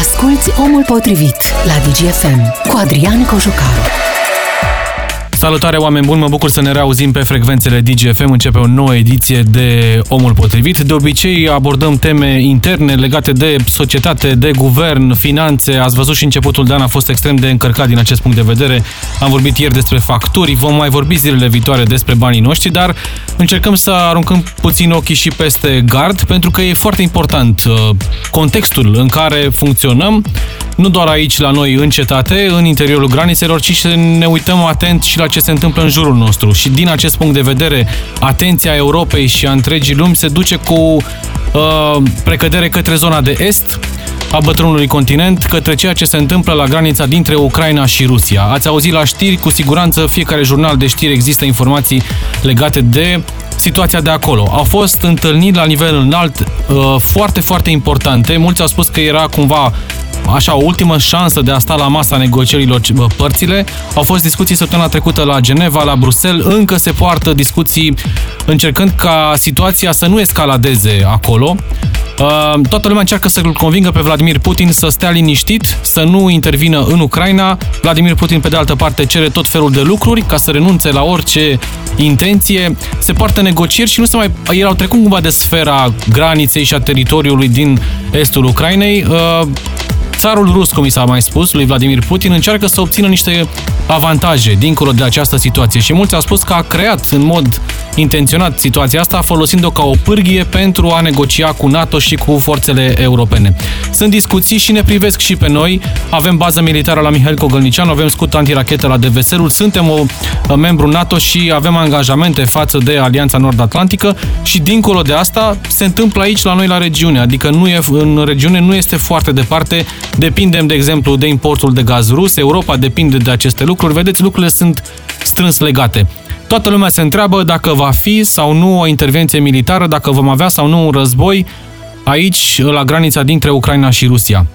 Asculți Omul Potrivit la DGFM cu Adrian Cojucaru. Salutare oameni buni, mă bucur să ne reauzim pe frecvențele DGFM. Începe o nouă ediție de Omul Potrivit. De obicei abordăm teme interne legate de societate, de guvern, finanțe. Ați văzut și începutul de an a fost extrem de încărcat din acest punct de vedere. Am vorbit ieri despre facturi, vom mai vorbi zilele viitoare despre banii noștri, dar încercăm să aruncăm puțin ochii și peste gard, pentru că e foarte important uh, contextul în care funcționăm, nu doar aici la noi în cetate, în interiorul granițelor, ci să ne uităm atent și la ce se întâmplă în jurul nostru. Și din acest punct de vedere, atenția Europei și a întregii lumi se duce cu uh, precădere către zona de est a bătrânului continent, către ceea ce se întâmplă la granița dintre Ucraina și Rusia. Ați auzit la știri, cu siguranță fiecare jurnal de știri există informații legate de situația de acolo. Au fost întâlniri la nivel înalt uh, foarte, foarte importante. Mulți au spus că era cumva așa, o ultimă șansă de a sta la masa negocierilor părțile. Au fost discuții săptămâna trecută la Geneva, la Bruxelles, încă se poartă discuții încercând ca situația să nu escaladeze acolo. Uh, toată lumea încearcă să-l convingă pe Vladimir Putin să stea liniștit, să nu intervină în Ucraina. Vladimir Putin, pe de altă parte, cere tot felul de lucruri ca să renunțe la orice intenție. Se poartă negocieri și nu se mai... Ei au trecut cumva de sfera graniței și a teritoriului din estul Ucrainei. Uh, Țarul rus, cum i s-a mai spus, lui Vladimir Putin, încearcă să obțină niște avantaje dincolo de această situație și mulți au spus că a creat în mod intenționat situația asta, folosind-o ca o pârghie pentru a negocia cu NATO și cu forțele europene. Sunt discuții și ne privesc și pe noi. Avem bază militară la Mihail Cogălnicianu, avem scut antirachetă la Deveselul, suntem o membru NATO și avem angajamente față de Alianța Nord-Atlantică și dincolo de asta se întâmplă aici la noi la regiune, adică nu e, în regiune nu este foarte departe Depindem, de exemplu, de importul de gaz rus, Europa depinde de aceste lucruri. Vedeți, lucrurile sunt strâns legate. Toată lumea se întreabă dacă va fi sau nu o intervenție militară, dacă vom avea sau nu un război aici, la granița dintre Ucraina și Rusia.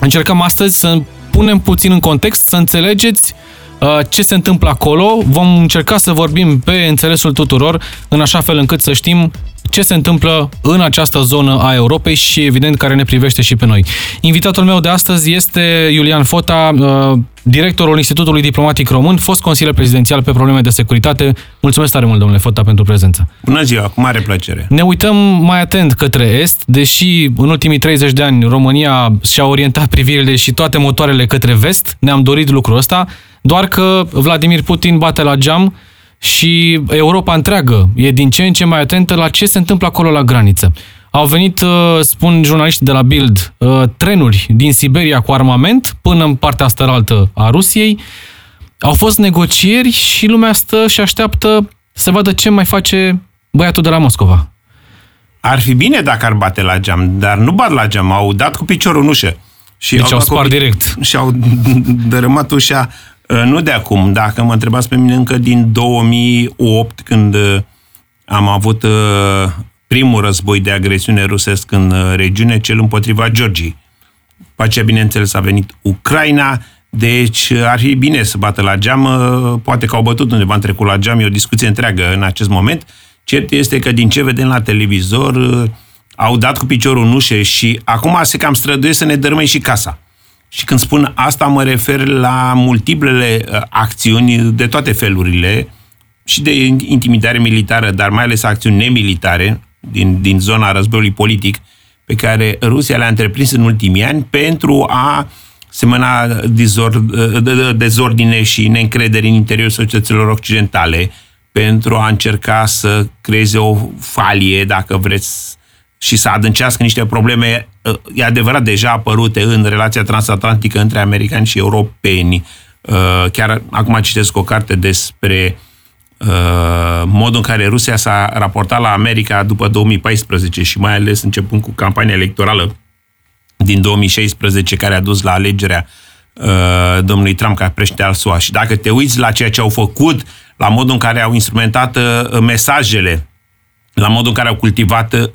Încercăm astăzi să punem puțin în context, să înțelegeți uh, ce se întâmplă acolo. Vom încerca să vorbim pe înțelesul tuturor, în așa fel încât să știm ce se întâmplă în această zonă a Europei și, evident, care ne privește și pe noi. Invitatul meu de astăzi este Iulian Fota, uh, directorul Institutului Diplomatic Român, fost consilier prezidențial pe probleme de securitate. Mulțumesc tare mult, domnule Fota, pentru prezență. Bună ziua, cu mare plăcere. Ne uităm mai atent către Est, deși în ultimii 30 de ani România și-a orientat privirile și toate motoarele către Vest, ne-am dorit lucrul ăsta, doar că Vladimir Putin bate la geam și Europa întreagă e din ce în ce mai atentă la ce se întâmplă acolo la graniță. Au venit, uh, spun jurnaliștii de la Bild, uh, trenuri din Siberia cu armament până în partea asta altă a Rusiei. Au fost negocieri și lumea stă și așteaptă să vadă ce mai face băiatul de la Moscova. Ar fi bine dacă ar bate la geam, dar nu bat la geam, au dat cu piciorul în ușă. Și deci au, au spart direct. Și au dărâmat ușa Uh, nu de acum, dacă mă întrebați pe mine încă din 2008, când uh, am avut uh, primul război de agresiune rusesc în regiune, cel împotriva Georgiei. După aceea, bineînțeles, a venit Ucraina, deci ar fi bine să bată la geam, poate că au bătut undeva în trecut la geam, e o discuție întreagă în acest moment. Cert este că din ce vedem la televizor, au dat cu piciorul în ușe și acum se cam străduie să ne dărâme și casa. Și când spun asta, mă refer la multiplele uh, acțiuni de toate felurile, și de intimidare militară, dar mai ales acțiuni nemilitare din, din zona războiului politic, pe care Rusia le-a întreprins în ultimii ani pentru a semăna uh, dezordine și neîncredere în interiorul societăților occidentale, pentru a încerca să creeze o falie, dacă vreți, și să adâncească niște probleme, uh, e adevărat, deja apărute în relația transatlantică între americani și europeni. Uh, chiar acum citesc o carte despre uh, modul în care Rusia s-a raportat la America după 2014 și mai ales începând cu campania electorală din 2016 care a dus la alegerea domnului Trump ca președinte al SUA. Și dacă te uiți la ceea ce au făcut, la modul în care au instrumentat mesajele la modul în care au cultivat uh,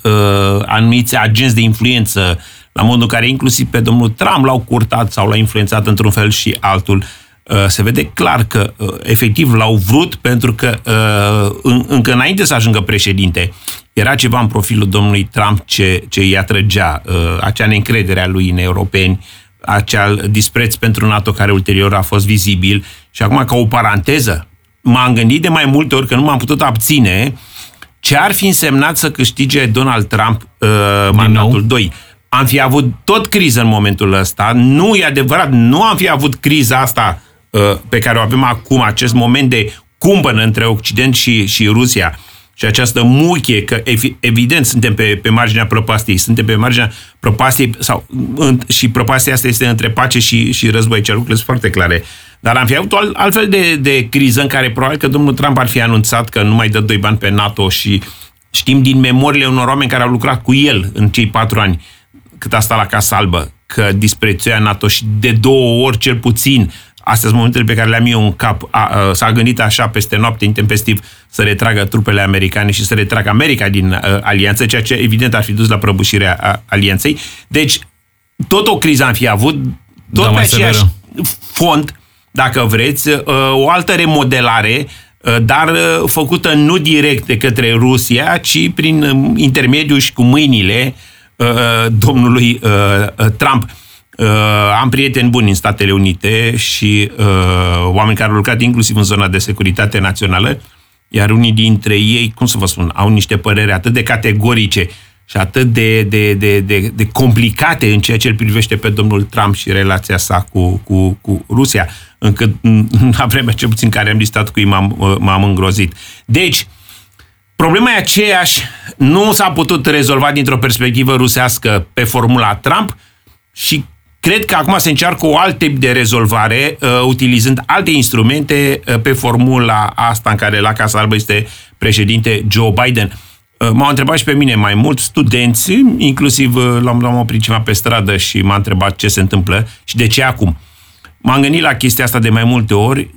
anumiți agenți de influență, la modul în care inclusiv pe domnul Trump l-au curtat sau l-au influențat într-un fel și altul. Uh, se vede clar că uh, efectiv l-au vrut pentru că uh, în, încă înainte să ajungă președinte, era ceva în profilul domnului Trump ce, ce îi atrăgea, uh, acea neîncredere a lui în europeni, acel dispreț pentru NATO care ulterior a fost vizibil. Și acum, ca o paranteză, m-am gândit de mai multe ori că nu m-am putut abține ce ar fi însemnat să câștige Donald Trump uh, mandatul 2. Am fi avut tot criză în momentul ăsta. Nu e adevărat, nu am fi avut criza asta uh, pe care o avem acum, acest moment de cumpănă între Occident și, și Rusia și această muchie, că evident suntem pe, pe marginea prăpastiei, suntem pe marginea prăpastiei sau, în, și prăpastia asta este între pace și, și război, ce lucrurile sunt foarte clare. Dar am fi avut o altfel de, de criză în care probabil că domnul Trump ar fi anunțat că nu mai dă doi bani pe NATO și știm din memoriile unor oameni care au lucrat cu el în cei patru ani cât a stat la Casa Albă, că disprețuia NATO și de două ori cel puțin Astea sunt momentele pe care le-am eu în cap. A, a, s-a gândit așa peste noapte, intempestiv, să retragă trupele americane și să retragă America din a, alianță, ceea ce evident ar fi dus la prăbușirea a, alianței. Deci, tot o criză am fi avut, tot da, pe aceeași severă. fond, dacă vreți, o altă remodelare dar făcută nu direct de către Rusia, ci prin intermediul și cu mâinile domnului Trump. Uh, am prieteni buni în Statele Unite și uh, oameni care au lucrat inclusiv în zona de securitate națională, iar unii dintre ei, cum să vă spun, au niște păreri atât de categorice și atât de, de, de, de, de complicate în ceea ce îl privește pe domnul Trump și relația sa cu, cu, cu Rusia, încât la vremea ce puțin care am listat cu ei m-am, m-am îngrozit. Deci, problema e aceeași, nu s-a putut rezolva dintr-o perspectivă rusească pe formula Trump și Cred că acum se încearcă o alt tip de rezolvare, uh, utilizând alte instrumente uh, pe formula asta în care la Casa Albă este președinte Joe Biden. Uh, m-au întrebat și pe mine mai mult studenți, inclusiv uh, l-am, l-am oprit ceva pe stradă și m-a întrebat ce se întâmplă și de ce acum. M-am gândit la chestia asta de mai multe ori.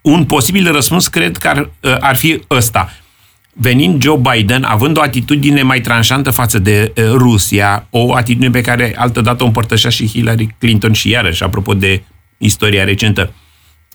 Un posibil răspuns cred că ar, uh, ar fi ăsta venind Joe Biden, având o atitudine mai tranșantă față de uh, Rusia, o atitudine pe care altădată o împărtășea și Hillary Clinton și iarăși, apropo de istoria recentă,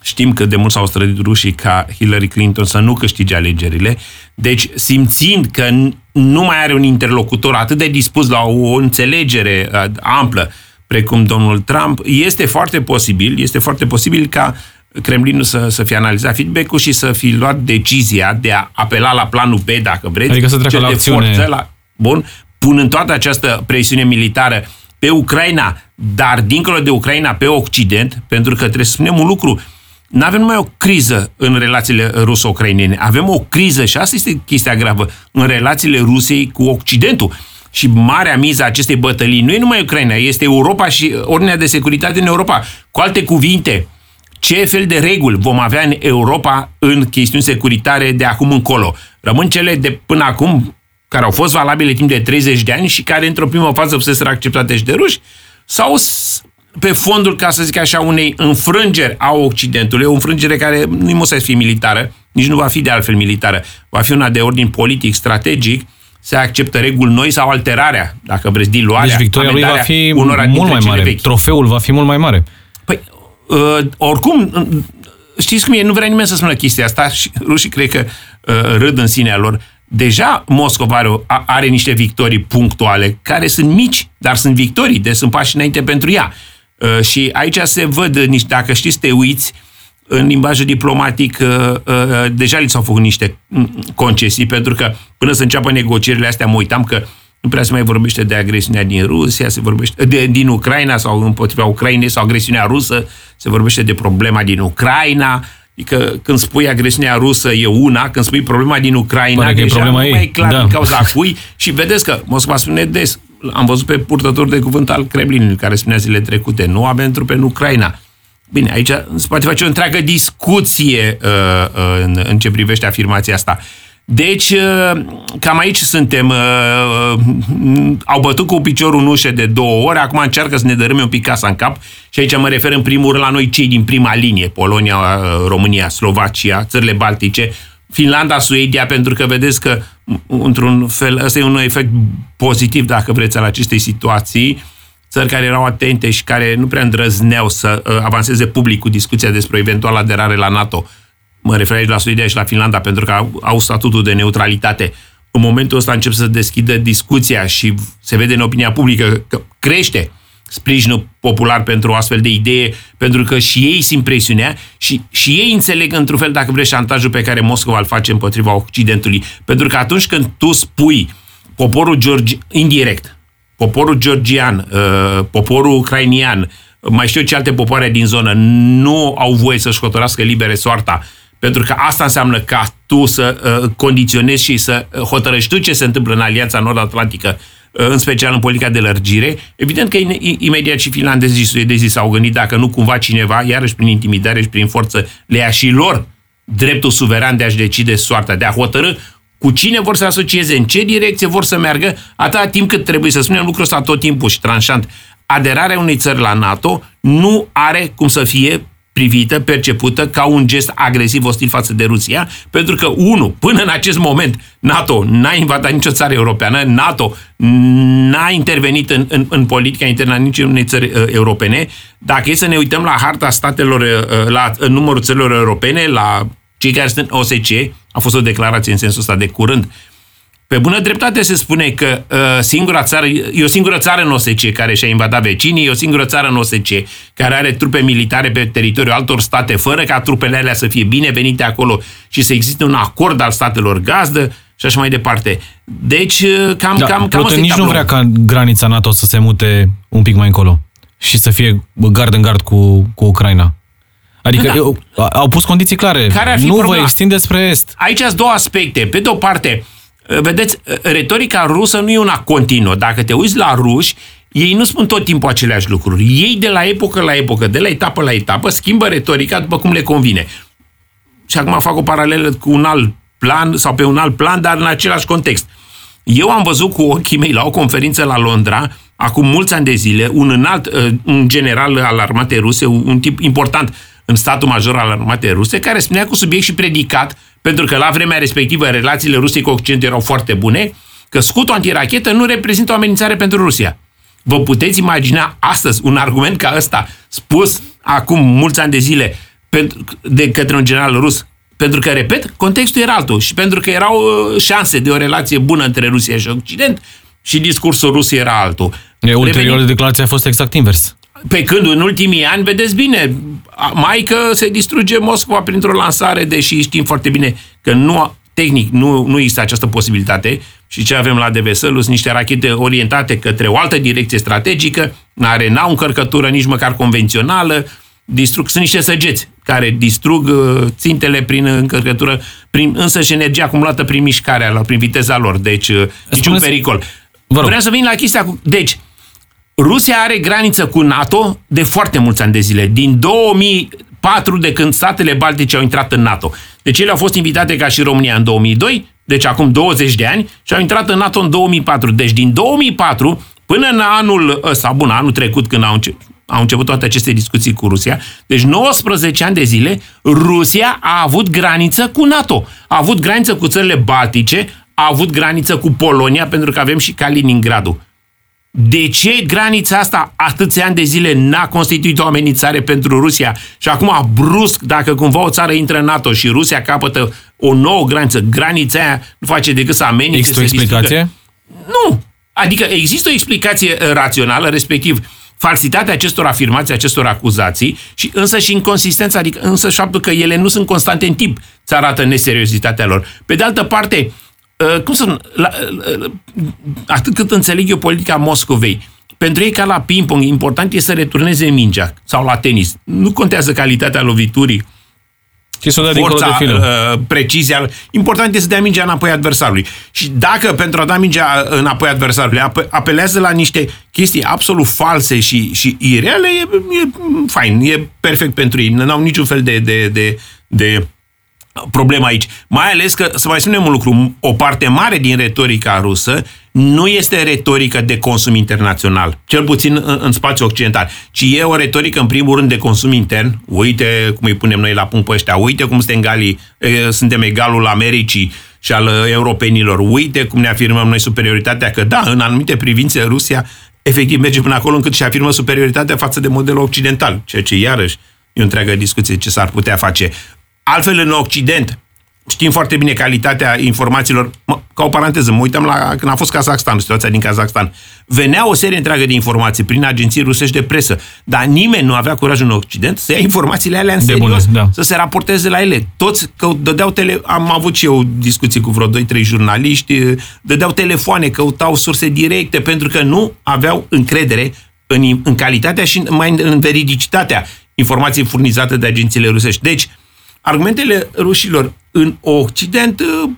știm că de mult s-au strădit rușii ca Hillary Clinton să nu câștige alegerile, deci simțind că nu mai are un interlocutor atât de dispus la o înțelegere uh, amplă precum domnul Trump, este foarte posibil, este foarte posibil ca uh, Kremlinul să, să fie analizat feedback-ul și să fi luat decizia de a apela la planul B, dacă vreți. Adică să treacă la de acțiune. Forță, la, bun, punând toată această presiune militară pe Ucraina, dar dincolo de Ucraina, pe Occident, pentru că trebuie să spunem un lucru, nu avem numai o criză în relațiile ruso-ucrainene, avem o criză, și asta este chestia gravă, în relațiile Rusiei cu Occidentul. Și marea miză a acestei bătălii nu e numai Ucraina, este Europa și ordinea de securitate în Europa. Cu alte cuvinte, ce fel de reguli vom avea în Europa în chestiuni securitare de acum încolo. Rămân cele de până acum care au fost valabile timp de 30 de ani și care într-o primă fază fusese acceptate și de ruși, sau pe fondul, ca să zic așa, unei înfrângeri a Occidentului, o înfrângere care nu să fie militară, nici nu va fi de altfel militară, va fi una de ordin politic, strategic, se acceptă reguli noi sau alterarea, dacă vreți, diluarea, Deci victoria lui va fi mult mai mare, vechi. trofeul va fi mult mai mare. Păi, Uh, oricum, știți cum e, nu vrea nimeni să spună chestia asta și rușii cred că uh, râd în sinea lor. Deja Moscova are, are niște victorii punctuale, care sunt mici, dar sunt victorii, deci sunt pași înainte pentru ea. Uh, și aici se văd, niște, dacă știți, te uiți, în limbajul diplomatic uh, uh, deja li s-au făcut niște mm, concesii, pentru că până să înceapă negocierile astea mă uitam că nu prea se mai vorbește de agresiunea din Rusia, se vorbește de, din Ucraina sau împotriva Ucrainei sau agresiunea rusă, se vorbește de problema din Ucraina. Adică când spui agresiunea rusă e una, când spui problema din Ucraina, Pare că e problema nu mai e clar da. din cauza cui. Și vedeți că Moscova spune des, am văzut pe purtător de cuvânt al Kremlinului care spunea zile trecute, nu avem trupe în Ucraina. Bine, aici se poate face o întreagă discuție uh, uh, în, în ce privește afirmația asta. Uh, deci, uh, cam aici suntem. Uh, uh, au bătut cu piciorul în ușă de două ori, acum încearcă să ne dărâme un pic casa în cap și aici mă refer în primul rând la noi cei din prima linie, Polonia, România, Slovacia, țările Baltice, Finlanda, Suedia, pentru că vedeți că, într-un fel, ăsta e un efect pozitiv, dacă vreți, al acestei situații, țări care erau atente și care nu prea îndrăzneau să avanseze public cu discuția despre eventuală aderare la NATO, mă refer aici la Suedia și la Finlanda, pentru că au, au statutul de neutralitate, în momentul ăsta încep să deschidă discuția și se vede în opinia publică că crește sprijinul popular pentru o astfel de idee, pentru că și ei simt presiunea și, și ei înțeleg într-un fel, dacă vreți, șantajul pe care Moscova îl face împotriva Occidentului. Pentru că atunci când tu spui poporul georgi, indirect, poporul georgian, uh, poporul ucrainian, mai știu ce alte popoare din zonă, nu au voie să-și hotărască libere soarta, pentru că asta înseamnă ca tu să uh, condiționezi și să hotărăști tu ce se întâmplă în Alianța Nord-Atlantică Uh, în special în politica de lărgire. Evident că imediat și finlandezii și suedezii s-au gândit dacă nu cumva cineva, iarăși prin intimidare și prin forță, le ia și lor dreptul suveran de a-și decide soarta, de a hotărâ cu cine vor să asocieze, în ce direcție vor să meargă, atâta timp cât trebuie să spunem lucrul ăsta tot timpul și tranșant. Aderarea unei țări la NATO nu are cum să fie privită, percepută ca un gest agresiv ostil față de Rusia, pentru că, unu, până în acest moment, NATO n-a invadat nicio țară europeană, NATO n-a intervenit în, în, în politica internă a niciunei țări uh, europene. Dacă e să ne uităm la harta statelor, uh, la numărul țărilor europene, la cei care sunt în OSCE, a fost o declarație în sensul ăsta de curând, uh, pe bună dreptate se spune că uh, singura țară, e o singură țară în OSCE care și-a invadat vecinii, e o singură țară în OSCE care are trupe militare pe teritoriul altor state, fără ca trupele alea să fie bine venite acolo și să existe un acord al statelor gazdă și așa mai departe. Deci, uh, cam... Da, cam, cam nici nu vrea ca granița NATO să se mute un pic mai încolo și să fie gard în gard cu, cu Ucraina. Adică da. eu, au pus condiții clare. Care ar fi nu problema? vă extinde spre est. Aici sunt două aspecte. Pe de o parte, uh, Eh, vedeți, eh, retorica rusă nu e una continuă. Dacă te uiți la ruși, ei nu spun tot timpul aceleași lucruri. Ei de la epocă la epocă, de la etapă la etapă, schimbă retorica după cum le convine. Și acum fac o paralelă cu un alt plan sau pe un alt plan, dar în același context. Eu am văzut cu ochii mei la o conferință la Londra, acum mulți ani de zile, un înalt, eh, un general al armatei ruse, un tip important în statul major al armatei ruse, care spunea cu subiect și predicat pentru că la vremea respectivă relațiile Rusiei cu Occidentul erau foarte bune, că scutul antirachetă nu reprezintă o amenințare pentru Rusia. Vă puteți imagina astăzi un argument ca ăsta spus acum mulți ani de zile de către un general rus pentru că, repet, contextul era altul și pentru că erau uh, șanse de o relație bună între Rusia și Occident și discursul rus era altul. E, ulterior, declarația a fost exact invers. Pe când în ultimii ani, vedeți bine, mai că se distruge Moscova printr-o lansare, deși știm foarte bine că nu, tehnic nu, nu există această posibilitate. Și ce avem la DVS sunt niște rachete orientate către o altă direcție strategică, n-are, n-au încărcătură nici măcar convențională, distrug, sunt niște săgeți care distrug uh, țintele prin încărcătură, prin însăși energia acumulată prin mișcarea lor, prin viteza lor, deci uh, niciun pericol. Vreau să vin la chestia cu... Deci, Rusia are graniță cu NATO de foarte mulți ani de zile. Din 2004, de când statele baltice au intrat în NATO. Deci ele au fost invitate ca și România în 2002, deci acum 20 de ani, și au intrat în NATO în 2004. Deci din 2004 până în anul ăsta, bun, anul trecut când au început, au început toate aceste discuții cu Rusia. Deci 19 ani de zile, Rusia a avut graniță cu NATO. A avut graniță cu țările baltice, a avut graniță cu Polonia, pentru că avem și Kaliningradul. De ce granița asta atâția ani de zile n-a constituit o amenințare pentru Rusia și acum brusc, dacă cumva o țară intră în NATO și Rusia capătă o nouă graniță, granița aia nu face decât să amenințe. Există o explicație? Nu. Adică există o explicație uh, rațională, respectiv falsitatea acestor afirmații, acestor acuzații, și însă și inconsistența, adică însă și faptul că ele nu sunt constante în timp, ți arată neseriozitatea lor. Pe de altă parte, uh, Uh, cum să la, uh, atât cât înțeleg eu politica Moscovei, pentru ei ca la ping-pong, important e să returneze mingea sau la tenis. Nu contează calitatea loviturii, și să forța, de uh, precizia. Important este să dea mingea înapoi adversarului. Și dacă pentru a da mingea înapoi adversarului apelează la niște chestii absolut false și, și ireale, e, e fain, e perfect pentru ei. Nu au niciun fel de, de, de, de problema aici. Mai ales că, să mai spunem un lucru, o parte mare din retorica rusă nu este retorică de consum internațional, cel puțin în, în spațiul occidental, ci e o retorică, în primul rând, de consum intern. Uite cum îi punem noi la punct pe ăștia, uite cum suntem, egali, suntem egalul Americii și al europenilor, uite cum ne afirmăm noi superioritatea, că da, în anumite privințe Rusia efectiv merge până acolo încât și afirmă superioritatea față de modelul occidental, ceea ce iarăși e o întreagă discuție ce s-ar putea face. Altfel, în Occident, știm foarte bine calitatea informațiilor. Mă, ca o paranteză, mă uitam la când a fost Kazakhstan, situația din Kazakhstan. Venea o serie întreagă de informații prin agenții rusești de presă, dar nimeni nu avea curaj în Occident să ia informațiile alea în De serios, bune, da. să se raporteze la ele. Toți că dădeau tele... Am avut și eu discuții cu vreo 2-3 jurnaliști, dădeau telefoane, căutau surse directe, pentru că nu aveau încredere în, în calitatea și mai în, în veridicitatea informației furnizate de agențiile rusești. Deci, argumentele rușilor în Occident uh,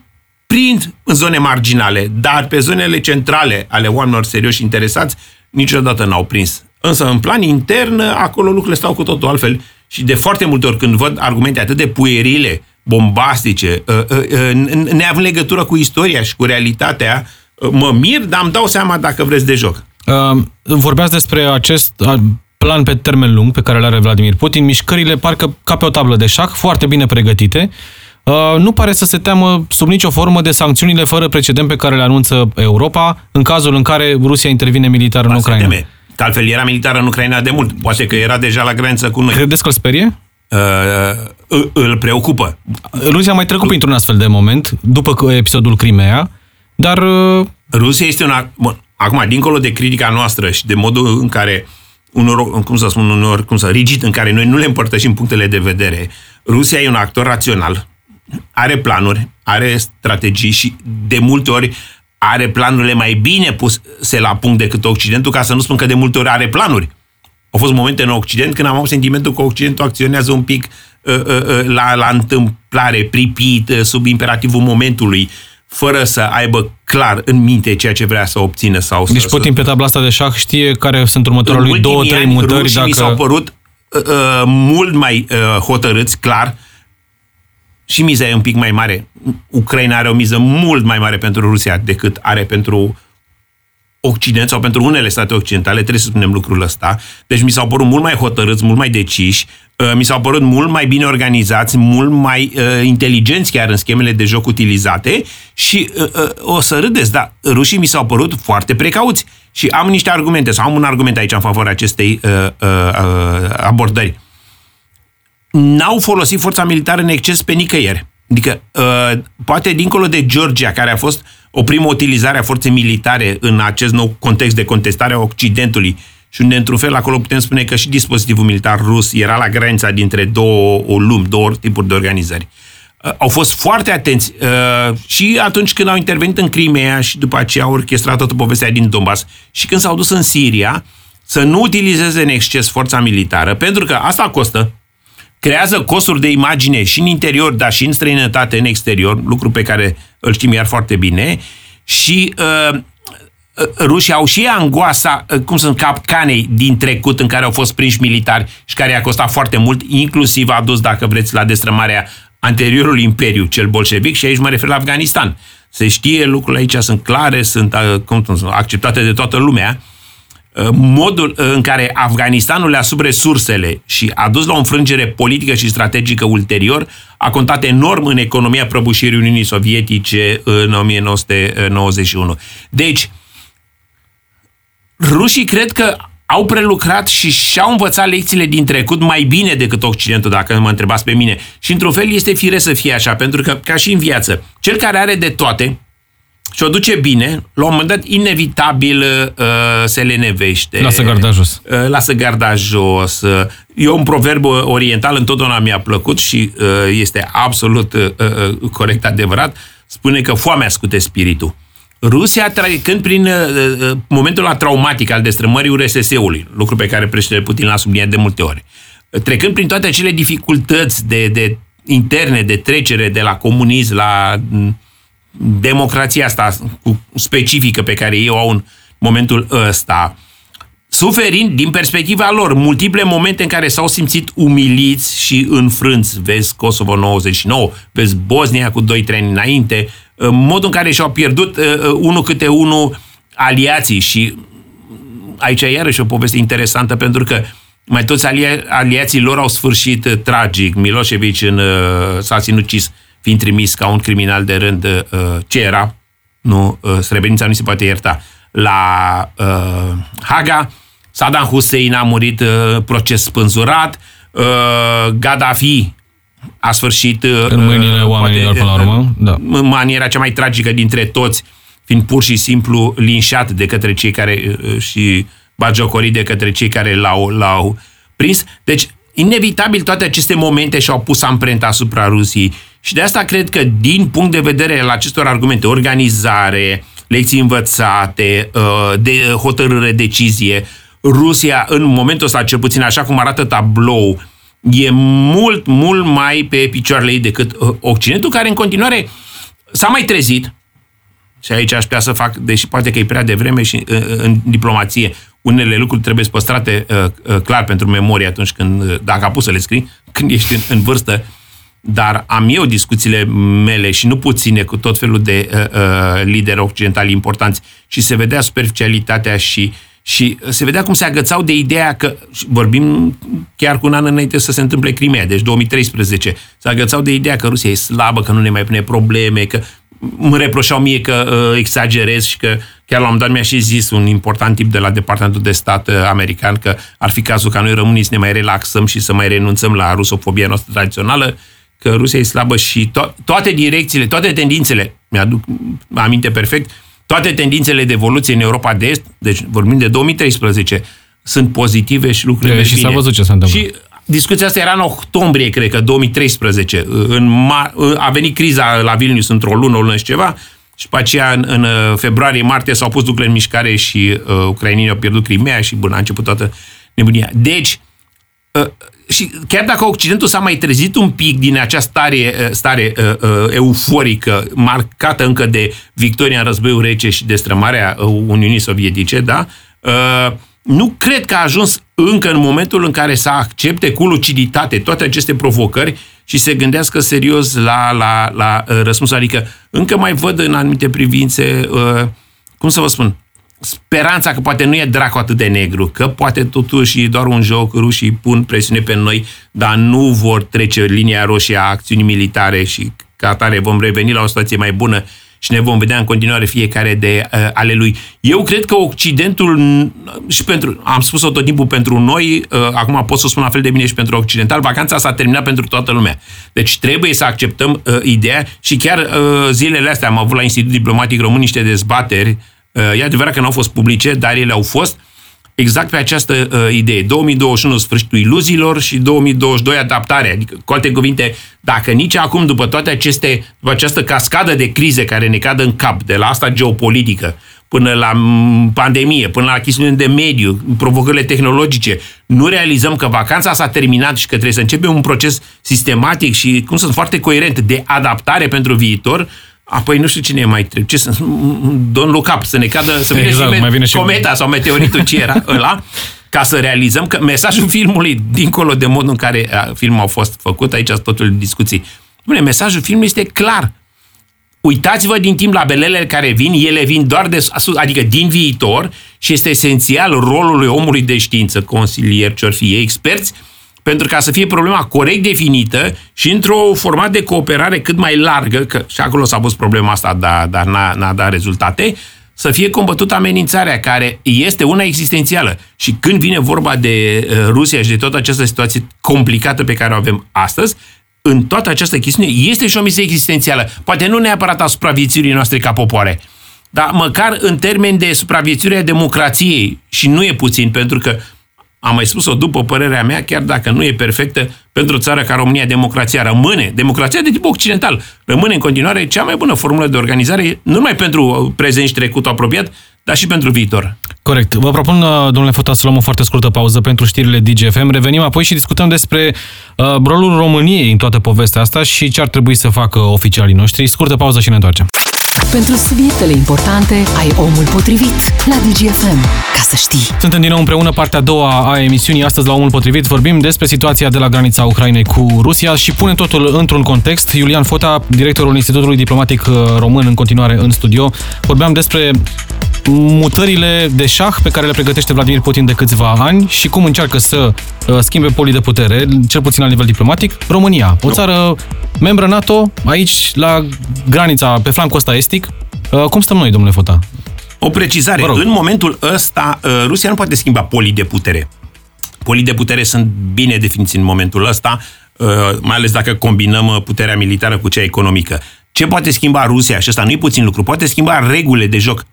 prind în zone marginale, dar pe zonele centrale ale oamenilor serioși interesați niciodată n-au prins. Însă în plan intern, acolo lucrurile stau cu totul altfel și de foarte multe ori când văd argumente atât de puerile, bombastice, uh, uh, neavând legătură cu istoria și cu realitatea, mă mir, dar îmi dau seama dacă vreți de joc. Vorbeați despre acest plan pe termen lung pe care îl are Vladimir Putin, mișcările parcă ca pe o tablă de șah, foarte bine pregătite. Nu pare să se teamă sub nicio formă de sancțiunile fără precedent pe care le anunță Europa în cazul în care Rusia intervine militar în Ucraina. Teme. Că altfel era militar în Ucraina de mult. Poate că era deja la graniță cu noi. Credeți că îl sperie? Uh, îl preocupă. Rusia a mai trecut printr-un astfel de moment, după episodul Crimea, dar... Uh... Rusia este una... Bun, acum, dincolo de critica noastră și de modul în care unor, cum să spun, unor, cum să, rigid, în care noi nu le împărtășim punctele de vedere, Rusia e un actor rațional, are planuri, are strategii și de multe ori are planurile mai bine puse la punct decât Occidentul, ca să nu spun că de multe ori are planuri. Au fost momente în Occident când am avut sentimentul că Occidentul acționează un pic uh, uh, uh, la, la întâmplare, pripit, uh, sub imperativul momentului, fără să aibă clar în minte ceea ce vrea să obțină. Sau deci să, Putin pe tabla asta de șah știe care sunt următorul lui două, trei mutări. Dacă... mi s-au părut uh, uh, mult mai uh, hotărâți, clar, și miza e un pic mai mare. Ucraina are o miză mult mai mare pentru Rusia decât are pentru Occident sau pentru unele state occidentale, trebuie să spunem lucrul ăsta. Deci mi s-au părut mult mai hotărâți, mult mai deciși, uh, mi s-au părut mult mai bine organizați, mult mai uh, inteligenți chiar în schemele de joc utilizate și uh, uh, o să râdeți, dar rușii mi s-au părut foarte precauți și am niște argumente, sau am un argument aici în favoarea acestei uh, uh, uh, abordări. N-au folosit forța militară în exces pe nicăieri. Adică, uh, poate dincolo de Georgia, care a fost o primă utilizare a forței militare în acest nou context de contestare a Occidentului și unde, într-un fel, acolo putem spune că și dispozitivul militar rus era la granița dintre două o lumi, două tipuri de organizări. Uh, au fost foarte atenți uh, și atunci când au intervenit în Crimea și după aceea au orchestrat toată povestea din Donbass și când s-au dus în Siria, să nu utilizeze în exces forța militară, pentru că asta costă, creează costuri de imagine și în interior, dar și în străinătate, în exterior, lucru pe care îl știm iar foarte bine, și uh, uh rușii au și angoasa, uh, cum sunt capcanei din trecut în care au fost prinși militari și care i-a costat foarte mult, inclusiv a dus, dacă vreți, la destrămarea anteriorul imperiu, cel bolșevic, și aici mă refer la Afganistan. Se știe, lucrurile aici sunt clare, sunt, uh, cum, sunt acceptate de toată lumea, Uh, modul uh, în care Afganistanul le-a sub resursele și a dus la o înfrângere politică și strategică ulterior, a contat enorm în economia prăbușirii Uniunii Sovietice în 1991. Deci, rușii cred că au prelucrat și și-au învățat lecțiile din trecut mai bine decât Occidentul, dacă mă întrebați pe mine. Și într-un fel este fire să fie așa, pentru că, ca și în viață, cel care are de toate, și o duce bine, la un moment dat, inevitabil uh, se lenevește. Lasă garda jos. Uh, lasă garda jos. Uh, eu un proverb oriental întotdeauna mi-a plăcut și uh, este absolut uh, uh, corect adevărat. Spune că foamea scute spiritul. Rusia, trecând prin uh, uh, momentul la traumatic al destrămării URSS-ului, lucru pe care președintele Putin l-a subliniat de multe ori, trecând prin toate acele dificultăți de, de interne, de trecere de la comunism la democrația asta specifică pe care ei o au în momentul ăsta, suferind din perspectiva lor multiple momente în care s-au simțit umiliți și înfrânți. Vezi Kosovo 99, vezi Bosnia cu 2-3 ani înainte, modul în care și-au pierdut uh, uh, unul câte unul aliații și aici iarăși o poveste interesantă pentru că mai toți alia- aliații lor au sfârșit uh, tragic. Milosevic în, uh, s-a sinucis uh, fiind trimis ca un criminal de rând, uh, ce era, nu, uh, Srebrenica nu se poate ierta, la uh, Haga, Saddam Hussein a murit uh, proces spânzurat, uh, Gaddafi a sfârșit... În mâinile oamenilor, până la urmă, da. În maniera cea mai tragică dintre toți, fiind pur și simplu linșat de către cei care și bagiocorit de către cei care l-au, l-au prins. Deci, inevitabil toate aceste momente și-au pus amprenta asupra Rusiei. Și de asta cred că, din punct de vedere al acestor argumente, organizare, lecții învățate, de hotărâre, decizie, Rusia, în momentul ăsta, cel puțin așa cum arată tablou, e mult, mult mai pe picioarele ei decât Occidentul, care în continuare s-a mai trezit, și aici aș putea să fac, deși poate că e prea devreme și în diplomație, unele lucruri trebuie păstrate uh, uh, clar pentru memorie atunci când, uh, dacă a pus să le scrii, când ești în, în vârstă, dar am eu discuțiile mele și nu puține cu tot felul de uh, uh, lideri occidentali importanți și se vedea superficialitatea și și se vedea cum se agățau de ideea că, vorbim chiar cu un an înainte să se întâmple Crimea, deci 2013, se agățau de ideea că Rusia e slabă, că nu ne mai pune probleme, că mă reproșau mie că uh, exagerez și că chiar la un dat mi-a și zis un important tip de la Departamentul de Stat uh, american că ar fi cazul ca noi românii să ne mai relaxăm și să mai renunțăm la rusofobia noastră tradițională, că Rusia e slabă și to- toate direcțiile, toate tendințele, mi-aduc aminte perfect, toate tendințele de evoluție în Europa de Est, deci vorbim de 2013, sunt pozitive și lucrurile Și s-a văzut ce s-a întâmplat. Și discuția asta era în octombrie, cred că, 2013. În mar- a venit criza la Vilnius într-o lună, o lună și ceva, și după aceea, în, în februarie-martie, s-au pus lucrurile în mișcare și uh, ucrainienii au pierdut Crimea și, bun, a început toată nebunia. Deci, uh, și chiar dacă Occidentul s-a mai trezit un pic din această stare, uh, stare uh, uh, euforică, marcată încă de victoria în războiul rece și destrămarea uh, Uniunii Sovietice, da? Uh, nu cred că a ajuns încă în momentul în care să accepte cu luciditate toate aceste provocări și se gândească serios la, la, la uh, răspuns. Adică încă mai văd în anumite privințe, uh, cum să vă spun, speranța că poate nu e dracu atât de negru, că poate totuși e doar un joc, rușii pun presiune pe noi, dar nu vor trece linia roșie a acțiunii militare și ca atare vom reveni la o situație mai bună și ne vom vedea în continuare fiecare de uh, ale lui. Eu cred că Occidentul, și pentru, am spus-o tot timpul pentru noi, uh, acum pot să spun la fel de bine și pentru Occidental, vacanța s-a terminat pentru toată lumea. Deci trebuie să acceptăm uh, ideea și chiar uh, zilele astea am avut la Institutul Diplomatic Român niște dezbateri, uh, e adevărat că nu au fost publice, dar ele au fost, exact pe această uh, idee. 2021 sfârșitul iluziilor și 2022 adaptare. Adică, cu alte cuvinte, dacă nici acum, după toate aceste, după această cascadă de crize care ne cadă în cap, de la asta geopolitică, până la pandemie, până la chestiuni de mediu, provocările tehnologice, nu realizăm că vacanța s-a terminat și că trebuie să începem un proces sistematic și, cum sunt foarte coerent, de adaptare pentru viitor, Apoi nu știu cine e mai trebuie. Ce să... Don't look up, să ne cadă, să Exact, vină și mai vine și- cometa sau meteoritul ce era ăla, ca să realizăm că mesajul filmului, dincolo de modul în care a, filmul a fost făcut, aici sunt totul discuții. Bine, mesajul filmului este clar. Uitați-vă din timp la belele care vin, ele vin doar de sus, adică din viitor și este esențial rolul omului de știință, consilier, ce fi ei, experți, pentru ca să fie problema corect definită și într-o format de cooperare cât mai largă, că și acolo s-a pus problema asta, dar, dar n-a, n-a dat rezultate, să fie combătută amenințarea, care este una existențială. Și când vine vorba de uh, Rusia și de toată această situație complicată pe care o avem astăzi, în toată această chestiune este și o misie existențială. Poate nu neapărat a supraviețuirii noastre ca popoare, dar măcar în termen de supraviețuire a democrației. Și nu e puțin, pentru că am mai spus-o după părerea mea, chiar dacă nu e perfectă, pentru o țară ca România, democrația rămâne, democrația de tip occidental, rămâne în continuare cea mai bună formulă de organizare, nu numai pentru prezent și trecut apropiat, dar și pentru viitor. Corect. Vă propun, uh, domnule Fota, să luăm o foarte scurtă pauză pentru știrile DGFM. Revenim apoi și discutăm despre uh, rolul României în toată povestea asta și ce ar trebui să facă oficialii noștri. Scurtă pauză și ne întoarcem. Pentru subiectele importante ai omul potrivit la DGFM. Ca să știi. Suntem din nou împreună, partea a doua a emisiunii. Astăzi, la omul potrivit, vorbim despre situația de la granița Ucrainei cu Rusia și punem totul într-un context. Iulian Fota, directorul Institutului Diplomatic uh, Român, în continuare în studio. Vorbeam despre mutările de șah pe care le pregătește Vladimir Putin de câțiva ani și cum încearcă să uh, schimbe polii de putere, cel puțin la nivel diplomatic, România, o țară membră NATO, aici la granița, pe flancul ăsta estic. Uh, Cum stăm noi, domnule Fota? O precizare. Vă rog. În momentul ăsta, uh, Rusia nu poate schimba polii de putere. Polii de putere sunt bine definiți în momentul ăsta. mai ales dacă combinăm puterea militară cu cea economică. Ce poate schimba Rusia? Și ăsta nu e puțin lucru. Poate schimba regulile de joc.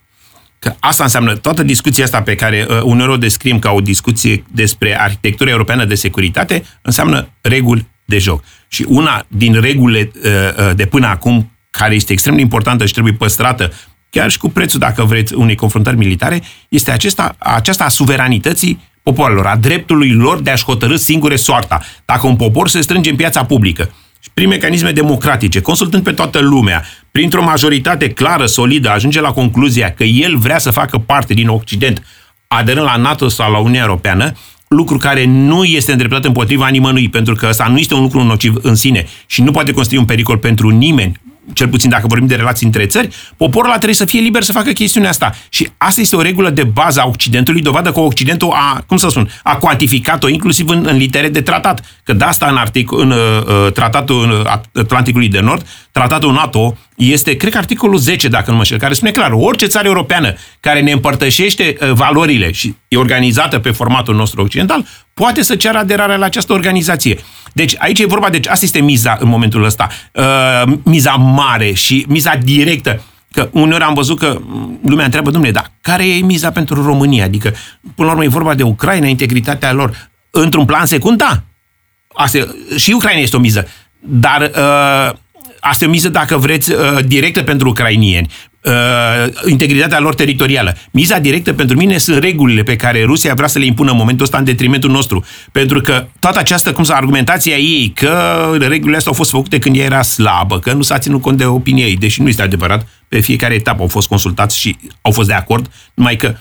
Că asta înseamnă toată discuția asta pe care uh, uneori o descrim ca o discuție despre arhitectura europeană de securitate, înseamnă reguli de joc. Și una din regulile uh, uh, de până acum, care este extrem de importantă și trebuie păstrată, chiar și cu prețul, dacă vreți, unei confruntări militare, este acesta, aceasta a suveranității popoarelor, a dreptului lor de a-și hotărâ singure soarta. Dacă un popor se strânge în piața publică și prin mecanisme democratice, consultând pe toată lumea, printr-o majoritate clară, solidă, ajunge la concluzia că el vrea să facă parte din Occident, aderând la NATO sau la Uniunea Europeană, lucru care nu este îndreptat împotriva nimănui, pentru că ăsta nu este un lucru nociv în sine și nu poate constitui un pericol pentru nimeni, cel puțin dacă vorbim de relații între țări, poporul ăla trebuie să fie liber să facă chestiunea asta. Și asta este o regulă de bază a Occidentului, dovadă că Occidentul a, cum să spun, a cuantificat-o inclusiv în, în litere de tratat. Că de asta în, artic, în uh, uh tratatul Atlanticului de Nord, tratatul NATO este, cred că articolul 10, dacă nu mă știu, care spune clar, orice țară europeană care ne împărtășește uh, valorile și e organizată pe formatul nostru occidental, poate să ceară aderarea la această organizație. Deci aici e vorba, deci asta este miza în momentul ăsta, uh, miza mare și miza directă. Că uneori am văzut că lumea întreabă, domnule, dar care e miza pentru România? Adică, până la urmă, e vorba de Ucraina, integritatea lor. Într-un plan secund, da. Asta, și Ucraina este o miză. Dar uh, asta e o miză, dacă vreți, uh, directă pentru ucrainieni uh, integritatea lor teritorială. Miza directă pentru mine sunt regulile pe care Rusia vrea să le impună în momentul ăsta în detrimentul nostru. Pentru că toată această, cum să argumentația ei, că regulile astea au fost făcute când ea era slabă, că nu s-a ținut cont de opinia ei, deși nu este adevărat, pe fiecare etapă au fost consultați și au fost de acord, numai că